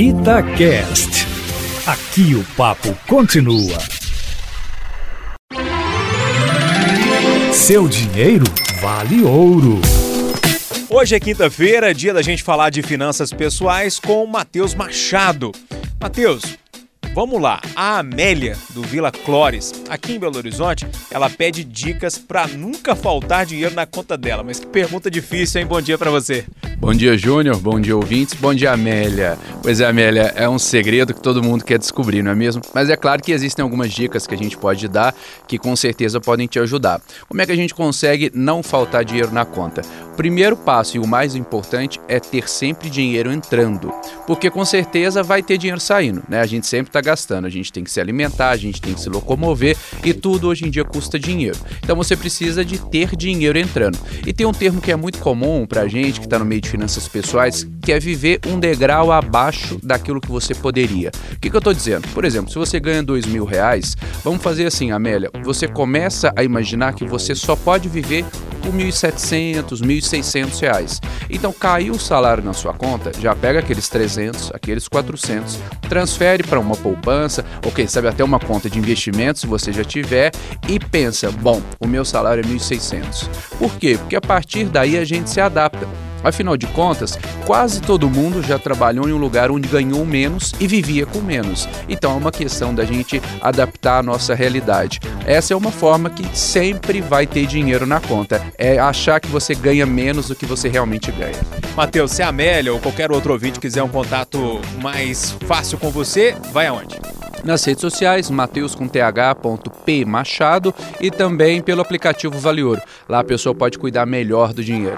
Itacast. Aqui o papo continua. Seu dinheiro vale ouro. Hoje é quinta-feira, dia da gente falar de finanças pessoais com o Matheus Machado. Matheus, Vamos lá, a Amélia do Vila Clores, aqui em Belo Horizonte, ela pede dicas para nunca faltar dinheiro na conta dela. Mas que pergunta difícil, hein? Bom dia para você. Bom dia, Júnior. Bom dia, ouvintes. Bom dia, Amélia. Pois é, Amélia, é um segredo que todo mundo quer descobrir, não é mesmo? Mas é claro que existem algumas dicas que a gente pode dar que com certeza podem te ajudar. Como é que a gente consegue não faltar dinheiro na conta? Primeiro passo e o mais importante é ter sempre dinheiro entrando, porque com certeza vai ter dinheiro saindo, né? A gente sempre está gastando, a gente tem que se alimentar, a gente tem que se locomover e tudo hoje em dia custa dinheiro. Então você precisa de ter dinheiro entrando. E tem um termo que é muito comum para gente que está no meio de de finanças pessoais, que é viver um degrau abaixo daquilo que você poderia. O que, que eu estou dizendo? Por exemplo, se você ganha dois mil reais, vamos fazer assim, Amélia, você começa a imaginar que você só pode viver por 1.700, 1.600 reais. Então caiu o salário na sua conta, já pega aqueles 300, aqueles 400, transfere para uma poupança, ou quem sabe até uma conta de investimento se você já tiver e pensa, bom, o meu salário é 1.600. Por quê? Porque a partir daí a gente se adapta. Afinal de contas, quase todo mundo já trabalhou em um lugar onde ganhou menos e vivia com menos. Então é uma questão da gente adaptar a nossa realidade. Essa é uma forma que sempre vai ter dinheiro na conta. É achar que você ganha menos do que você realmente ganha. Matheus, se a Amélia ou qualquer outro ouvinte quiser um contato mais fácil com você, vai aonde? nas redes sociais, Mateus com th.p Machado e também pelo aplicativo Vale Ouro. Lá a pessoa pode cuidar melhor do dinheiro.